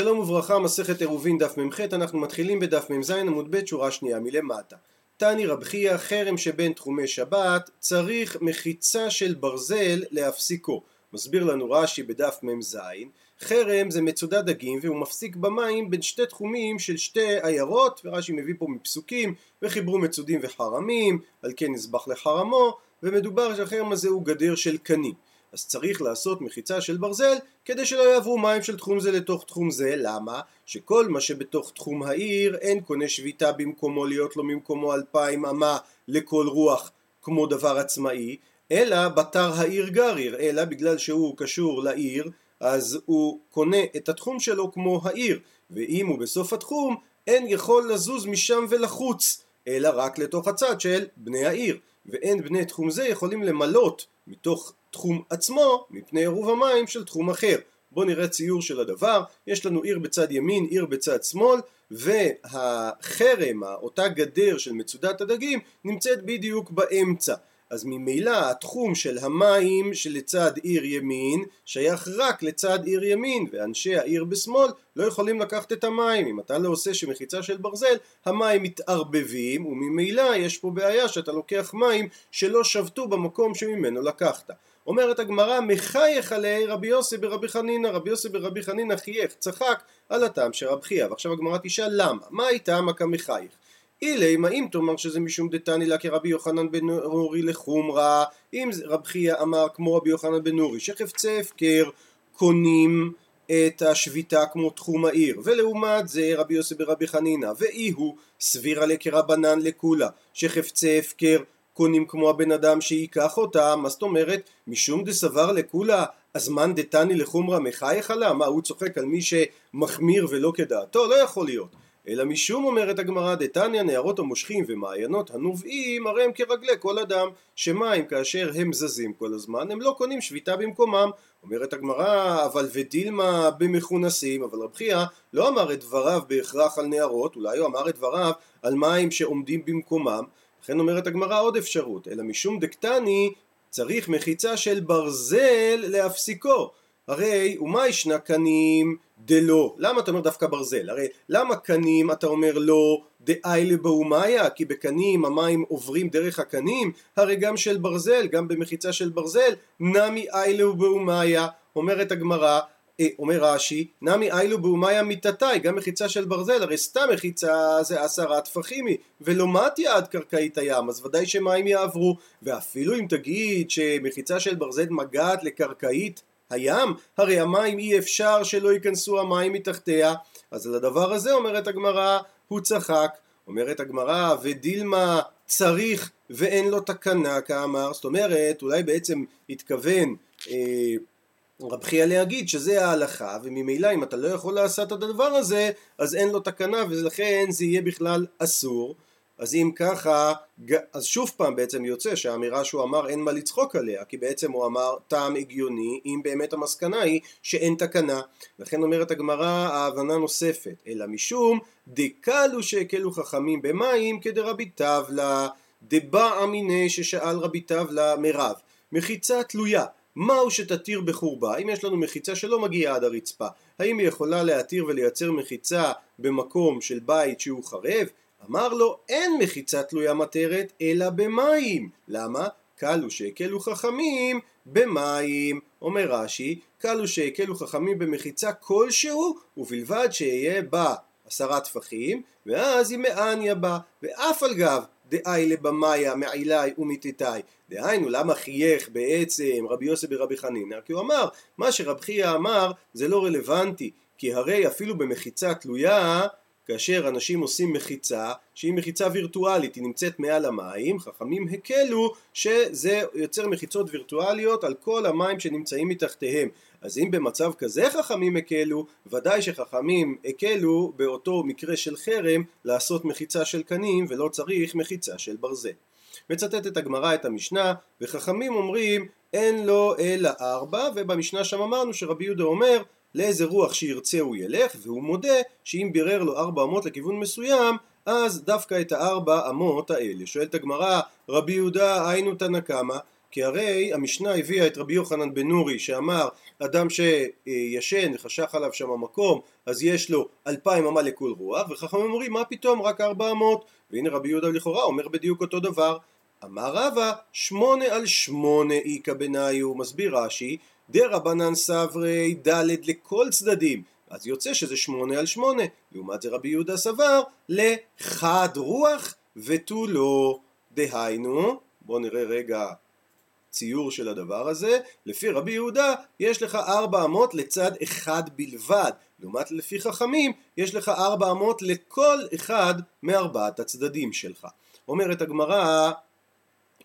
שלום וברכה, מסכת עירובין דף מ"ח, אנחנו מתחילים בדף מ"ז עמוד ב' שורה שנייה מלמטה. תני רב חייא, חרם שבין תחומי שבת, צריך מחיצה של ברזל להפסיקו. מסביר לנו רש"י בדף מ"ז, חרם זה מצודת דגים והוא מפסיק במים בין שתי תחומים של שתי עיירות, ורש"י מביא פה מפסוקים, וחיברו מצודים וחרמים, על כן נזבח לחרמו, ומדובר שהחרם הזה הוא גדר של קנים. אז צריך לעשות מחיצה של ברזל כדי שלא יעברו מים של תחום זה לתוך תחום זה, למה? שכל מה שבתוך תחום העיר אין קונה שביתה במקומו להיות לו ממקומו אלפיים אמה לכל רוח כמו דבר עצמאי, אלא בתר העיר גריר, אלא בגלל שהוא קשור לעיר אז הוא קונה את התחום שלו כמו העיר, ואם הוא בסוף התחום אין יכול לזוז משם ולחוץ, אלא רק לתוך הצד של בני העיר, ואין בני תחום זה יכולים למלות מתוך תחום עצמו מפני עירוב המים של תחום אחר. בואו נראה ציור של הדבר, יש לנו עיר בצד ימין, עיר בצד שמאל, והחרם, אותה גדר של מצודת הדגים, נמצאת בדיוק באמצע. אז ממילא התחום של המים שלצד עיר ימין שייך רק לצד עיר ימין ואנשי העיר בשמאל לא יכולים לקחת את המים. אם אתה לא עושה שמחיצה של ברזל המים מתערבבים וממילא יש פה בעיה שאתה לוקח מים שלא שבתו במקום שממנו לקחת. אומרת הגמרא מחייך עלי רבי יוסי ברבי חנינא. רבי יוסי ברבי חנינא חייך צחק על הטעם של רב חייא. ועכשיו הגמרא תשאל למה? מה הייתה מכה מחייך אילי מה אם תאמר שזה משום דתני לה כרבי יוחנן בן נורי לחומרה אם רב חייא אמר כמו רבי יוחנן בן נורי שחפצי הפקר קונים את השביתה כמו תחום העיר ולעומת זה רבי יוסי ברבי חנינא ואי הוא סבירה לקרבנן לקולה שחפצי הפקר קונים כמו הבן אדם שייקח אותם, מה זאת אומרת? משום דסבר לכולה הזמן דתני לחומרה מחייך לה? מה הוא צוחק על מי שמחמיר ולא כדעתו? לא יכול להיות. אלא משום אומרת הגמרא דתניא נערות המושכים ומעיינות הנובעים הרי הם כרגלי כל אדם שמים כאשר הם זזים כל הזמן הם לא קונים שביתה במקומם אומרת הגמרא אבל ודילמה במכונסים אבל רב חייא לא אמר את דבריו בהכרח על נערות אולי הוא אמר את דבריו על מים שעומדים במקומם לכן אומרת הגמרא עוד אפשרות, אלא משום דקטני צריך מחיצה של ברזל להפסיקו. הרי ומה ישנה קנים דלא? למה אתה אומר דווקא ברזל? הרי למה קנים אתה אומר לא דאיילה באומיה? כי בקנים המים עוברים דרך הקנים? הרי גם של ברזל, גם במחיצה של ברזל, נמי איילה באומיה. אומרת הגמרא אה, אומר רש"י, נמי איילו באומיה מיתתי, גם מחיצה של ברזל, הרי סתם מחיצה זה עשרה טפחים היא, ולא מתי עד קרקעית הים, אז ודאי שמים יעברו, ואפילו אם תגיד שמחיצה של ברזל מגעת לקרקעית הים, הרי המים אי אפשר שלא ייכנסו המים מתחתיה, אז על הדבר הזה אומרת הגמרא, הוא צחק, אומרת הגמרא, ודילמה צריך ואין לו תקנה כאמר, זאת אומרת, אולי בעצם התכוון אה, רב חייא להגיד שזה ההלכה וממילא אם אתה לא יכול לעשות את הדבר הזה אז אין לו תקנה ולכן זה יהיה בכלל אסור אז אם ככה אז שוב פעם בעצם יוצא שהאמירה שהוא אמר אין מה לצחוק עליה כי בעצם הוא אמר טעם הגיוני אם באמת המסקנה היא שאין תקנה לכן אומרת הגמרא ההבנה נוספת אלא משום דקלו שהקלו חכמים במים כדרבי טבלה דבע אמיניה ששאל רבי טבלה מרב מחיצה תלויה מהו שתתיר בחורבה? אם יש לנו מחיצה שלא מגיעה עד הרצפה, האם היא יכולה להתיר ולייצר מחיצה במקום של בית שהוא חרב? אמר לו, אין מחיצה תלויה מטרת, אלא במים. למה? קלו שהקלו חכמים במים. אומר רש"י, קלו שהקלו חכמים במחיצה כלשהו, ובלבד שאהיה בה עשרה טפחים, ואז היא מאניה בה, ואף על גב דאי לבמאיה מעילי ומיתיתי. דהיינו, למה חייך בעצם רבי יוסף ברבי חנינא? כי הוא אמר, מה שרב חייא אמר זה לא רלוונטי, כי הרי אפילו במחיצה תלויה, כאשר אנשים עושים מחיצה, שהיא מחיצה וירטואלית, היא נמצאת מעל המים, חכמים הקלו שזה יוצר מחיצות וירטואליות על כל המים שנמצאים מתחתיהם. אז אם במצב כזה חכמים הקלו, ודאי שחכמים הקלו באותו מקרה של חרם לעשות מחיצה של קנים ולא צריך מחיצה של ברזל. מצטטת הגמרא את המשנה, וחכמים אומרים אין לו אלא ארבע, ובמשנה שם אמרנו שרבי יהודה אומר לאיזה רוח שירצה הוא ילך, והוא מודה שאם בירר לו ארבע אמות לכיוון מסוים, אז דווקא את הארבע אמות האלה. שואלת הגמרא, רבי יהודה היינו תנא קמא, כי הרי המשנה הביאה את רבי יוחנן בן נורי שאמר אדם שישן וחשך עליו שם המקום אז יש לו אלפיים אמה לכל רוח. וחכמים אומרים מה פתאום רק ארבע אמות? והנה רבי יהודה לכאורה אומר בדיוק אותו דבר. אמר רבא שמונה על שמונה איכא בניו מסביר רש"י דרבנן סברי ד' לכל צדדים אז יוצא שזה שמונה על שמונה לעומת זה רבי יהודה סבר לחד רוח ותו לא דהיינו בואו נראה רגע ציור של הדבר הזה, לפי רבי יהודה יש לך ארבע אמות לצד אחד בלבד, לעומת לפי חכמים יש לך ארבע אמות לכל אחד מארבעת הצדדים שלך. אומרת הגמרא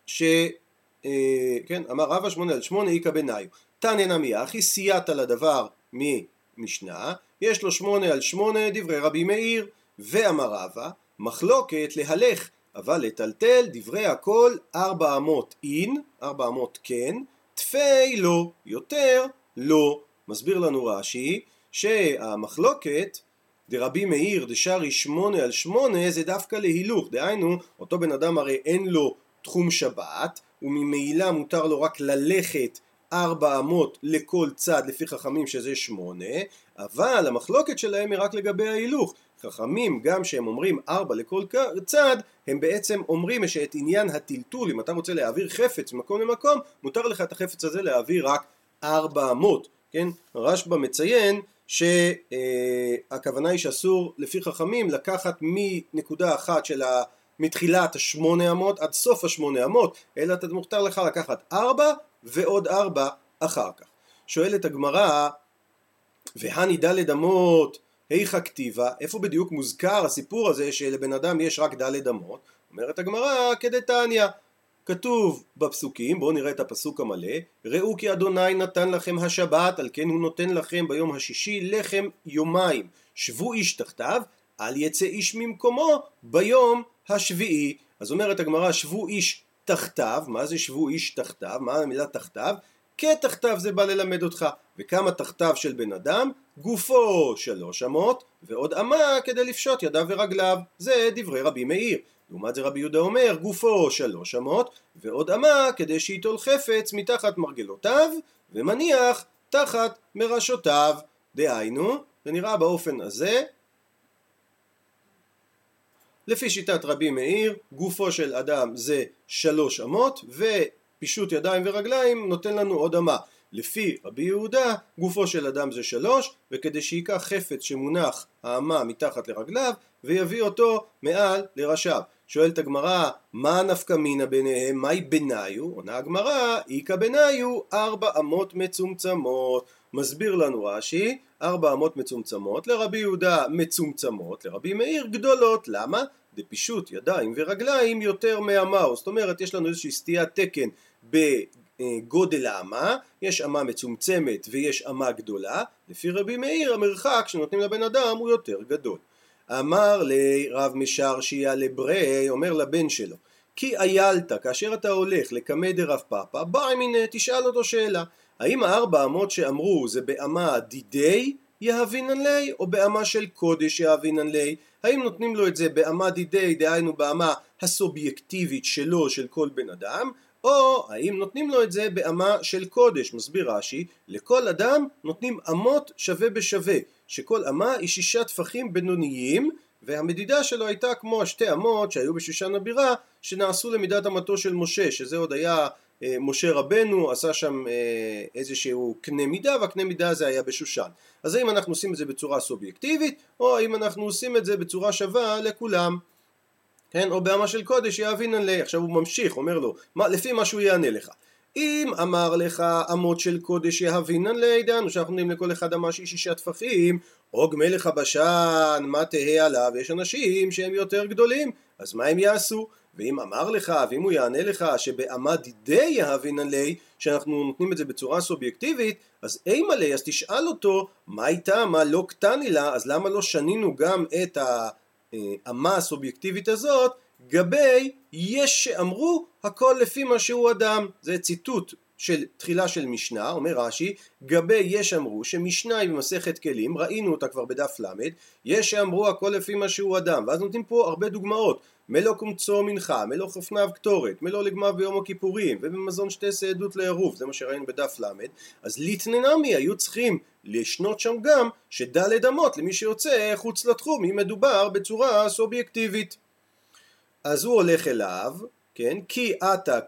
ש... אה, כן, אמר רבא שמונה על שמונה איכא בניו. תניא נמי אחי סייעת לדבר ממשנה, יש לו שמונה על שמונה דברי רבי מאיר, ואמר רבא מחלוקת להלך אבל לטלטל דברי הכל ארבע אמות אין, ארבע אמות כן, תפי לא, יותר לא. מסביר לנו רש"י שהמחלוקת דרבי מאיר דשרי שמונה על שמונה זה דווקא להילוך, דהיינו אותו בן אדם הרי אין לו תחום שבת וממילא מותר לו רק ללכת ארבע אמות לכל צד לפי חכמים שזה שמונה אבל המחלוקת שלהם היא רק לגבי ההילוך. חכמים גם שהם אומרים ארבע לכל צד הם בעצם אומרים שאת עניין הטלטול אם אתה רוצה להעביר חפץ ממקום למקום מותר לך את החפץ הזה להעביר רק ארבע אמות כן? רשב"א מציין שהכוונה היא שאסור לפי חכמים לקחת מנקודה אחת של ה... מתחילת השמונה אמות עד סוף השמונה אמות, אלא אתה מותר לך לקחת ארבע ועוד ארבע אחר כך. שואלת הגמרא, והני דלת אמות היכא כתיבה, איפה בדיוק מוזכר הסיפור הזה שלבן אדם יש רק דלת אמות? אומרת הגמרא כדתניא, כתוב בפסוקים, בואו נראה את הפסוק המלא, ראו כי אדוני נתן לכם השבת, על כן הוא נותן לכם ביום השישי לחם יומיים, שבו איש תחתיו, אל יצא איש ממקומו ביום השביעי. אז אומרת הגמרא, שבו איש תחתיו, מה זה שבו איש תחתיו? מה המילה תחתיו? כתחתיו זה בא ללמד אותך. וכמה תחתיו של בן אדם? גופו שלוש אמות, ועוד אמה כדי לפשוט ידיו ורגליו. זה דברי רבי מאיר. לעומת זה רבי יהודה אומר, גופו שלוש אמות, ועוד אמה כדי שייטול חפץ מתחת מרגלותיו, ומניח תחת מרשותיו. דהיינו, זה נראה באופן הזה, לפי שיטת רבי מאיר, גופו של אדם זה שלוש אמות, ופישוט ידיים ורגליים נותן לנו עוד אמה. לפי רבי יהודה, גופו של אדם זה שלוש, וכדי שייקח חפץ שמונח האמה מתחת לרגליו, ויביא אותו מעל לראשיו. שואלת הגמרא, מה נפקא מינה ביניהם? מהי בניו? עונה הגמרא, איכא בניו ארבע אמות מצומצמות. מסביר לנו רש"י, ארבע אמות מצומצמות, לרבי יהודה מצומצמות, לרבי מאיר גדולות. למה? דפישוט ידיים ורגליים יותר מאמה, זאת אומרת יש לנו איזושהי סטיית תקן בגודל האמה, יש אמה מצומצמת ויש אמה גדולה, לפי רבי מאיר המרחק שנותנים לבן אדם הוא יותר גדול. אמר לרב משרשיה לברי, אומר לבן שלו, כי איילת, כאשר אתה הולך לקמא דרב פאפא, בא מיניה, תשאל אותו שאלה, האם הארבע אמות שאמרו זה באמה דידי יהבינן לי, או באמה של קודש יהבינן לי? האם נותנים לו את זה באמה דידי, דהיינו באמה הסובייקטיבית שלו, של כל בן אדם, או האם נותנים לו את זה באמה של קודש, מסביר רש"י, לכל אדם נותנים אמות שווה בשווה, שכל אמה היא שישה טפחים בינוניים, והמדידה שלו הייתה כמו השתי אמות שהיו בשושן הבירה, שנעשו למידת אמתו של משה, שזה עוד היה משה רבנו עשה שם אה, איזשהו קנה מידה והקנה מידה הזה היה בשושן. אז האם אנחנו עושים את זה בצורה סובייקטיבית או האם אנחנו עושים את זה בצורה שווה לכולם? כן או באמה של קודש יאבינן לי עכשיו הוא ממשיך אומר לו מה, לפי מה שהוא יענה לך. אם אמר לך אמות של קודש יהבינן לי, דהיינו שאנחנו נותנים לכל אחד אמה שהיא שישה טפחים, עוג מלך הבשן, מה תהא עליו, יש אנשים שהם יותר גדולים, אז מה הם יעשו? ואם אמר לך, ואם הוא יענה לך שבאמה דידי יהבינן לי, שאנחנו נותנים את זה בצורה סובייקטיבית, אז אימה לי, אז תשאל אותו, מה איתה, מה לא קטני לה, אז למה לא שנינו גם את האמה הסובייקטיבית הזאת גבי יש שאמרו הכל לפי מה שהוא אדם. זה ציטוט של תחילה של משנה, אומר רש"י, גבי יש אמרו שמשנה היא במסכת כלים, ראינו אותה כבר בדף ל', יש שאמרו הכל לפי מה שהוא אדם, ואז נותנים פה הרבה דוגמאות, מלוא קומצו מנחה, מלוא חפניו קטורת, מלוא לגמיו ביום הכיפורים, ובמזון שתי סעדות לעירוב, זה מה שראינו בדף ל', אז ליטננמי היו צריכים לשנות שם גם שדלת אמות למי שיוצא חוץ לתחום, אם מדובר בצורה סובייקטיבית. אז הוא הולך אליו, כן? כי עתה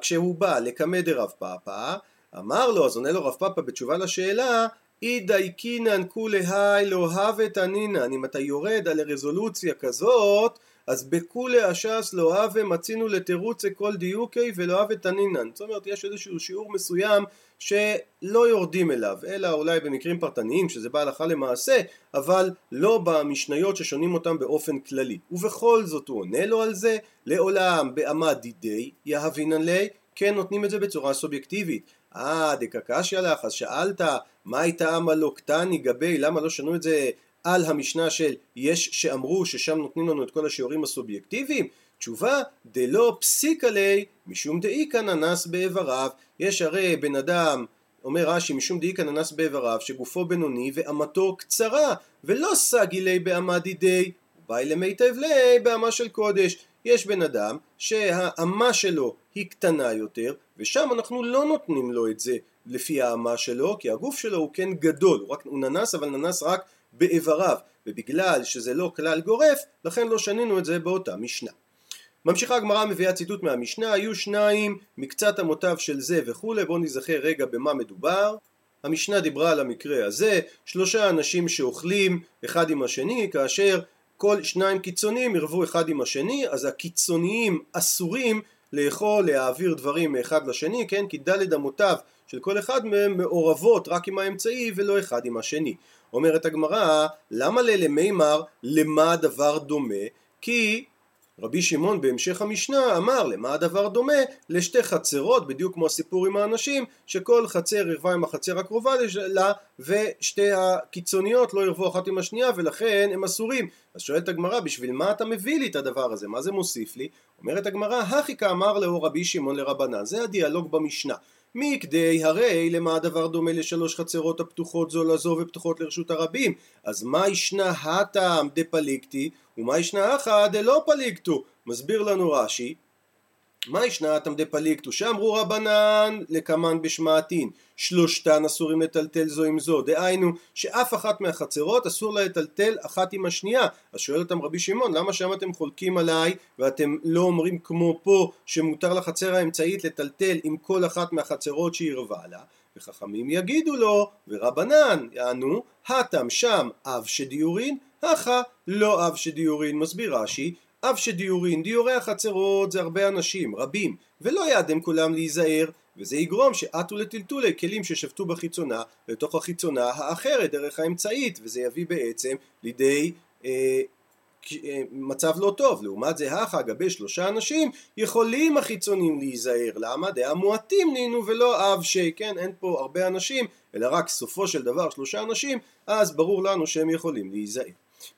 כשהוא בא לקמא דרב פאפא, אמר לו, אז עונה לו רב פאפא בתשובה לשאלה, אי דייקינן כולי היי לא הווה תנינן, אם אתה יורד על הרזולוציה כזאת, אז בכולי אשס לא הווה מצינו לתירוץ כל דיוקי ולא הווה תנינן. זאת אומרת, יש איזשהו שיעור מסוים שלא יורדים אליו, אלא אולי במקרים פרטניים שזה בא הלכה למעשה, אבל לא במשניות ששונים אותם באופן כללי. ובכל זאת הוא עונה לו על זה, לעולם בעמד דידי יהבינן לי, כן נותנים את זה בצורה סובייקטיבית. אה, דקקשיא לך, אז שאלת מה הייתה לא קטני גבי, למה לא שנו את זה על המשנה של יש שאמרו ששם נותנים לנו את כל השיעורים הסובייקטיביים? תשובה, דלא פסיק עלי משום דאיכא ננס באיבריו. יש הרי בן אדם, אומר רש"י, משום דאיכא ננס באיבריו, שגופו בינוני ואמתו קצרה, ולא סגי לי באמה דידי, ובאי למיטב לי באמה של קודש. יש בן אדם שהאמה שלו היא קטנה יותר, ושם אנחנו לא נותנים לו את זה לפי האמה שלו, כי הגוף שלו הוא כן גדול, הוא, רק, הוא ננס אבל ננס רק באיבריו, ובגלל שזה לא כלל גורף, לכן לא שנינו את זה באותה משנה. ממשיכה הגמרא מביאה ציטוט מהמשנה, היו שניים מקצת אמותיו של זה וכולי, בואו נזכר רגע במה מדובר. המשנה דיברה על המקרה הזה, שלושה אנשים שאוכלים אחד עם השני, כאשר כל שניים קיצוניים ירבו אחד עם השני, אז הקיצוניים אסורים לאכול, להעביר דברים מאחד לשני, כן? כי דלת אמותיו של כל אחד מהם מעורבות רק עם האמצעי ולא אחד עם השני. אומרת הגמרא, למה ללמימר למה הדבר דומה? כי רבי שמעון בהמשך המשנה אמר למה הדבר דומה? לשתי חצרות בדיוק כמו הסיפור עם האנשים שכל חצר ירבה עם החצר הקרובה לה ושתי הקיצוניות לא ירבו אחת עם השנייה ולכן הם אסורים. אז שואלת הגמרא בשביל מה אתה מביא לי את הדבר הזה? מה זה מוסיף לי? אומרת הגמרא הכי כאמר לאור רבי שמעון לרבנן. זה הדיאלוג במשנה מכדי הרי למה הדבר דומה לשלוש חצרות הפתוחות זו לזו ופתוחות לרשות הרבים? אז מה ישנה הטעם דפליקטי ומה ישנה אחא דלא פליקטו? מסביר לנו רש"י מה ישנה תמדי פליקטו? שאמרו רבנן לקמן בשמעתין שלושתן אסורים לטלטל זו עם זו. דהיינו שאף אחת מהחצרות אסור לה לטלטל אחת עם השנייה. אז שואל אותם רבי שמעון למה שם אתם חולקים עליי ואתם לא אומרים כמו פה שמותר לחצר האמצעית לטלטל עם כל אחת מהחצרות שהיא רבה לה? וחכמים יגידו לו ורבנן יענו הטם שם אב שדיורין הכה לא אב שדיורין. מסביר רש"י אף שדיורין, דיורי החצרות זה הרבה אנשים, רבים, ולא יעדם כולם להיזהר, וזה יגרום שעטו לטלטולי כלים ששבתו בחיצונה לתוך החיצונה האחרת דרך האמצעית, וזה יביא בעצם לידי אה, אה מצב לא טוב. לעומת זה הכא גבי שלושה אנשים יכולים החיצונים להיזהר. למה? דעה מועטים נינו ולא אב שי, כן? אין פה הרבה אנשים, אלא רק סופו של דבר שלושה אנשים, אז ברור לנו שהם יכולים להיזהר.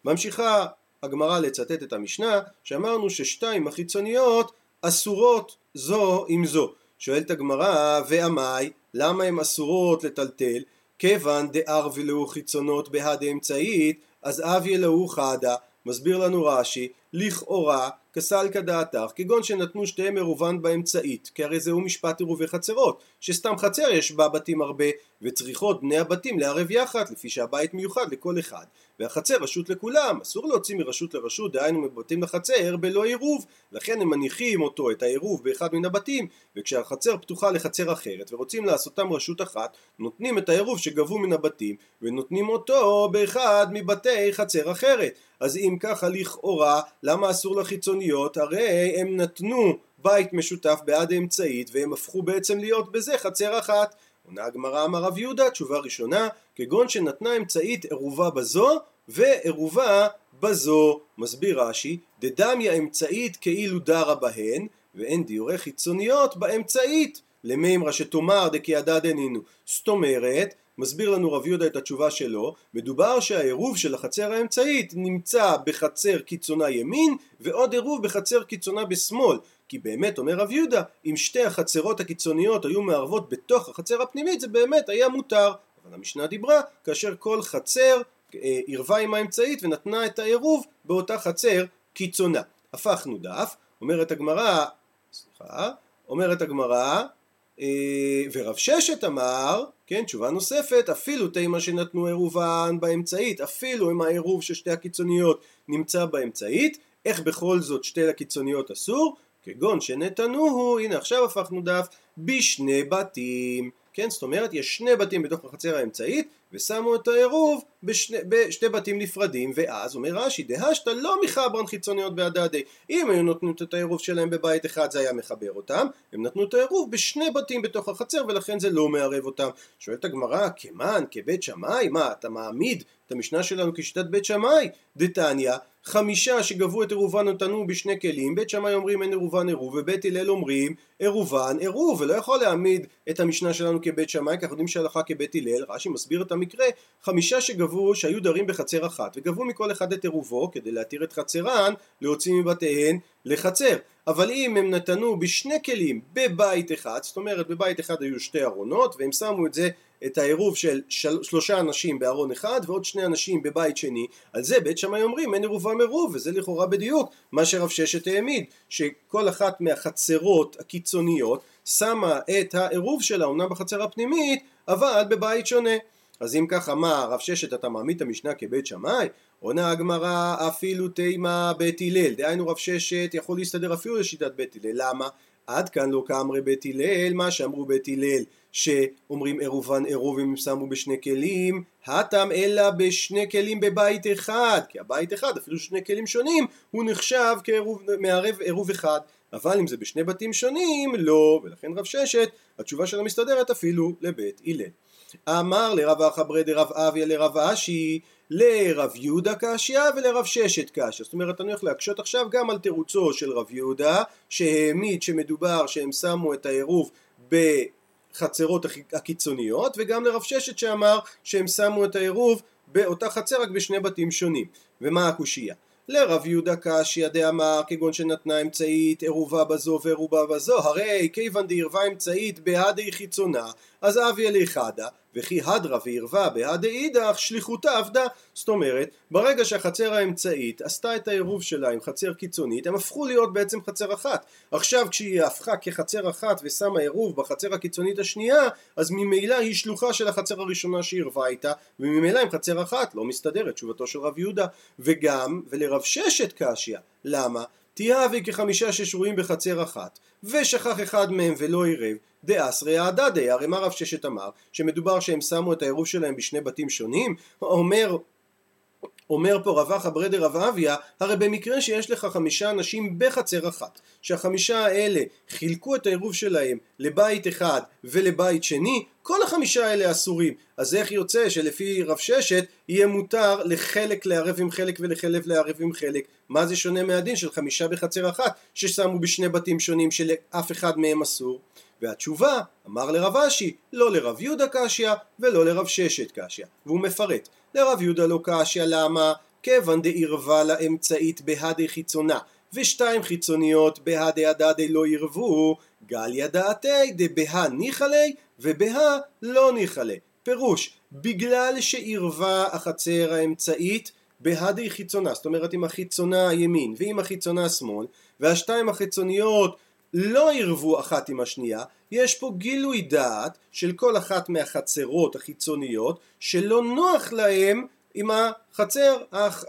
ממשיכה הגמרא לצטט את המשנה שאמרנו ששתיים החיצוניות אסורות זו עם זו. שואלת הגמרא ועמי למה הן אסורות לטלטל? כיוון דאר ולאו חיצונות בהד אמצעית אז אב ילאו חדה מסביר לנו רש"י לכאורה כסלקא דעתך כגון שנתנו שתיהם עירובן באמצעית כי הרי זהו משפט עירובי חצרות שסתם חצר יש בה בתים הרבה וצריכות בני הבתים לערב יחד לפי שהבית מיוחד לכל אחד. והחצר רשות לכולם, אסור להוציא מרשות לרשות, דהיינו מבתים לחצר, בלא עירוב, לכן הם מניחים אותו, את העירוב, באחד מן הבתים, וכשהחצר פתוחה לחצר אחרת, ורוצים לעשותם רשות אחת, נותנים את העירוב שגבו מן הבתים, ונותנים אותו באחד מבתי חצר אחרת. אז אם ככה לכאורה, למה אסור לחיצוניות? הרי הם נתנו בית משותף בעד האמצעית, והם הפכו בעצם להיות בזה חצר אחת. עונה הגמרא אמר רב יהודה, תשובה ראשונה, כגון שנתנה אמצעית עירובה בזו ועירובה בזו. מסביר רש"י, דדמיה אמצעית כאילו דרה בהן, ואין דיורי חיצוניות באמצעית. למימרא שתאמר דכידע דנינו. זאת אומרת, מסביר לנו רב יהודה את התשובה שלו, מדובר שהעירוב של החצר האמצעית נמצא בחצר קיצונה ימין ועוד עירוב בחצר קיצונה בשמאל. כי באמת אומר רב יהודה אם שתי החצרות הקיצוניות היו מערבות בתוך החצר הפנימית זה באמת היה מותר. אבל המשנה דיברה כאשר כל חצר אה, עירבה עם האמצעית ונתנה את העירוב באותה חצר קיצונה. הפכנו דף אומרת הגמרא סליחה אומרת הגמרא ורב ששת אמר, כן, תשובה נוספת, אפילו תימה שנתנו עירובן באמצעית, אפילו אם העירוב של שתי הקיצוניות נמצא באמצעית, איך בכל זאת שתי הקיצוניות אסור? כגון שנתנוהו, הנה עכשיו הפכנו דף, בשני בתים. כן, זאת אומרת יש שני בתים בתוך החצר האמצעית ושמו את העירוב בשני, בשתי בתים נפרדים ואז אומר רש"י דהשתא לא מחברן חיצוניות בהדדי אם היו נותנים את העירוב שלהם בבית אחד זה היה מחבר אותם הם נתנו את העירוב בשני בתים בתוך החצר ולכן זה לא מערב אותם. שואלת הגמרא כמן כבית שמאי? מה אתה מעמיד את המשנה שלנו כשיטת בית שמאי? דתניא חמישה שגבו את עירובן נתנו בשני כלים, בית שמאי אומרים אין עירובן עירוב, ובית הלל אומרים עירובן עירוב, ולא יכול להעמיד את המשנה שלנו כבית שמאי, כי אנחנו יודעים שהלכה כבית הלל, רש"י מסביר את המקרה, חמישה שגבו, שהיו דרים בחצר אחת, וגבו מכל אחד את עירובו, כדי להתיר את חצרן, להוציא מבתיהן לחצר. אבל אם הם נתנו בשני כלים בבית אחד, זאת אומרת בבית אחד היו שתי ארונות, והם שמו את זה את העירוב של של, שלושה אנשים בארון אחד ועוד שני אנשים בבית שני, על זה בית שמאי אומרים אין עירובם עירוב, וזה לכאורה בדיוק מה שרב ששת העמיד, שכל אחת מהחצרות הקיצוניות שמה את העירוב שלה, אומנם בחצר הפנימית, אבל בבית שונה. אז אם ככה מה רב ששת אתה מעמיד את המשנה כבית שמאי? עונה הגמרא אפילו תימה בית הלל, דהיינו רב ששת יכול להסתדר אפילו לשיטת בית הלל, למה? עד כאן לא כאמרי בית הלל, מה שאמרו בית הלל שאומרים עירובן עירוב אם שמו בשני כלים, הטם אלא בשני כלים בבית אחד, כי הבית אחד אפילו שני כלים שונים הוא נחשב כמערב עירוב אחד, אבל אם זה בשני בתים שונים לא, ולכן רב ששת התשובה שלו מסתדרת אפילו לבית הלל. אמר לרב אחברי דרב אביה לרב אשי לרב יהודה קשיא ולרב ששת קשיא. זאת אומרת, אני הולך להקשות עכשיו גם על תירוצו של רב יהודה, שהעמיד שמדובר שהם שמו את העירוב בחצרות הקיצוניות, וגם לרב ששת שאמר שהם שמו את העירוב באותה חצר רק בשני בתים שונים. ומה הקושייה? לרב יהודה קשיא דאמר כגון שנתנה אמצעית עירובה בזו ועירובה בזו הרי כיוון דעירבה אמצעית בהדי חיצונה אז אביה ליחדה וכי הדרה ועירבה בהדי אידך שליחותה עבדה. זאת אומרת ברגע שהחצר האמצעית עשתה את העירוב שלה עם חצר קיצונית הם הפכו להיות בעצם חצר אחת. עכשיו כשהיא הפכה כחצר אחת ושמה עירוב בחצר הקיצונית השנייה אז ממילא היא שלוחה של החצר הראשונה שעירבה איתה וממילא עם חצר אחת לא מסתדרת תשובתו של רב יהודה. וגם ולרב ששת קשיא למה? תיהבי כחמישה ששרויים בחצר אחת ושכח אחד מהם ולא עירב דאסרי הדדי, הרי מה רב ששת אמר? שמדובר שהם שמו את העירוב שלהם בשני בתים שונים? אומר אומר פה רב אחא ברדר רב אביה, הרי במקרה שיש לך חמישה אנשים בחצר אחת, שהחמישה האלה חילקו את העירוב שלהם לבית אחד ולבית שני, כל החמישה האלה אסורים. אז איך יוצא שלפי רב ששת יהיה מותר לחלק לערב עם חלק ולחלק לערב עם חלק? מה זה שונה מהדין של חמישה בחצר אחת ששמו בשני בתים שונים שלאף אחד מהם אסור? והתשובה, אמר לרב אשי, לא לרב יהודה קשיא ולא לרב ששת קשיא. והוא מפרט. לרב יהודה לא קשיא למה? כיוון דעירבה לאמצעית בהדי חיצונה ושתיים חיצוניות בהדי הדדי לא ירבו גליה דעתי דבה ניחלי ובהא לא ניחלי פירוש בגלל שעירבה החצר האמצעית בהדי חיצונה זאת אומרת עם החיצונה הימין ועם החיצונה השמאל והשתיים החיצוניות לא עירבו אחת עם השנייה, יש פה גילוי דעת של כל אחת מהחצרות החיצוניות שלא נוח להם עם החצר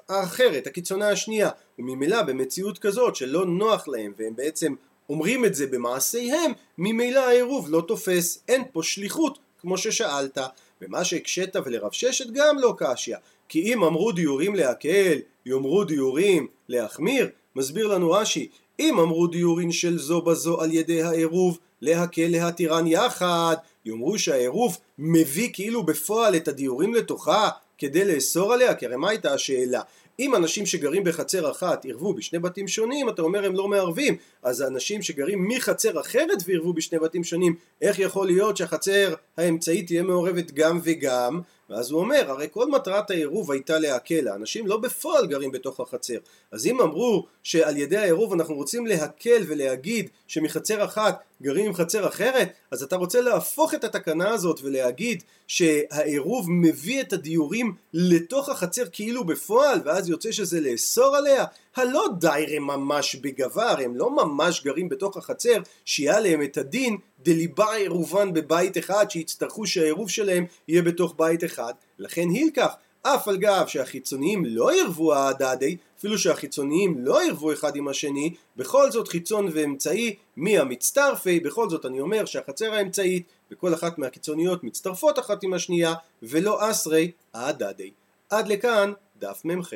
האחרת, הקיצונה השנייה. וממילא במציאות כזאת שלא נוח להם והם בעצם אומרים את זה במעשיהם, ממילא העירוב לא תופס, אין פה שליחות כמו ששאלת. ומה שהקשית ולרב ששת גם לא קשיא. כי אם אמרו דיורים להקל, יאמרו דיורים להחמיר, מסביר לנו רש"י, אם אמרו דיורין של זו בזו על ידי העירוב להקל להתירן יחד, יאמרו שהעירוב מביא כאילו בפועל את הדיורים לתוכה כדי לאסור עליה, כי הרי מה הייתה השאלה? אם אנשים שגרים בחצר אחת ערבו בשני בתים שונים, אתה אומר הם לא מערבים, אז אנשים שגרים מחצר אחרת וערבו בשני בתים שונים, איך יכול להיות שהחצר האמצעית תהיה מעורבת גם וגם? ואז הוא אומר, הרי כל מטרת העירוב הייתה להקל, האנשים לא בפועל גרים בתוך החצר. אז אם אמרו שעל ידי העירוב אנחנו רוצים להקל ולהגיד שמחצר אחת גרים עם חצר אחרת, אז אתה רוצה להפוך את התקנה הזאת ולהגיד שהעירוב מביא את הדיורים לתוך החצר כאילו בפועל, ואז יוצא שזה לאסור עליה? הלא דיירי ממש בגבר, הם לא ממש גרים בתוך החצר, שיהיה להם את הדין דליבה עירובן בבית אחד, שיצטרכו שהעירוב שלהם יהיה בתוך בית אחד, לכן הילקח. אף על גב שהחיצוניים לא ירבו ההדדי, אפילו שהחיצוניים לא ירבו אחד עם השני, בכל זאת חיצון ואמצעי מי המצטרפי, בכל זאת אני אומר שהחצר האמצעית וכל אחת מהקיצוניות מצטרפות אחת עם השנייה, ולא אסרי ההדדי. עד לכאן דף מ"ח.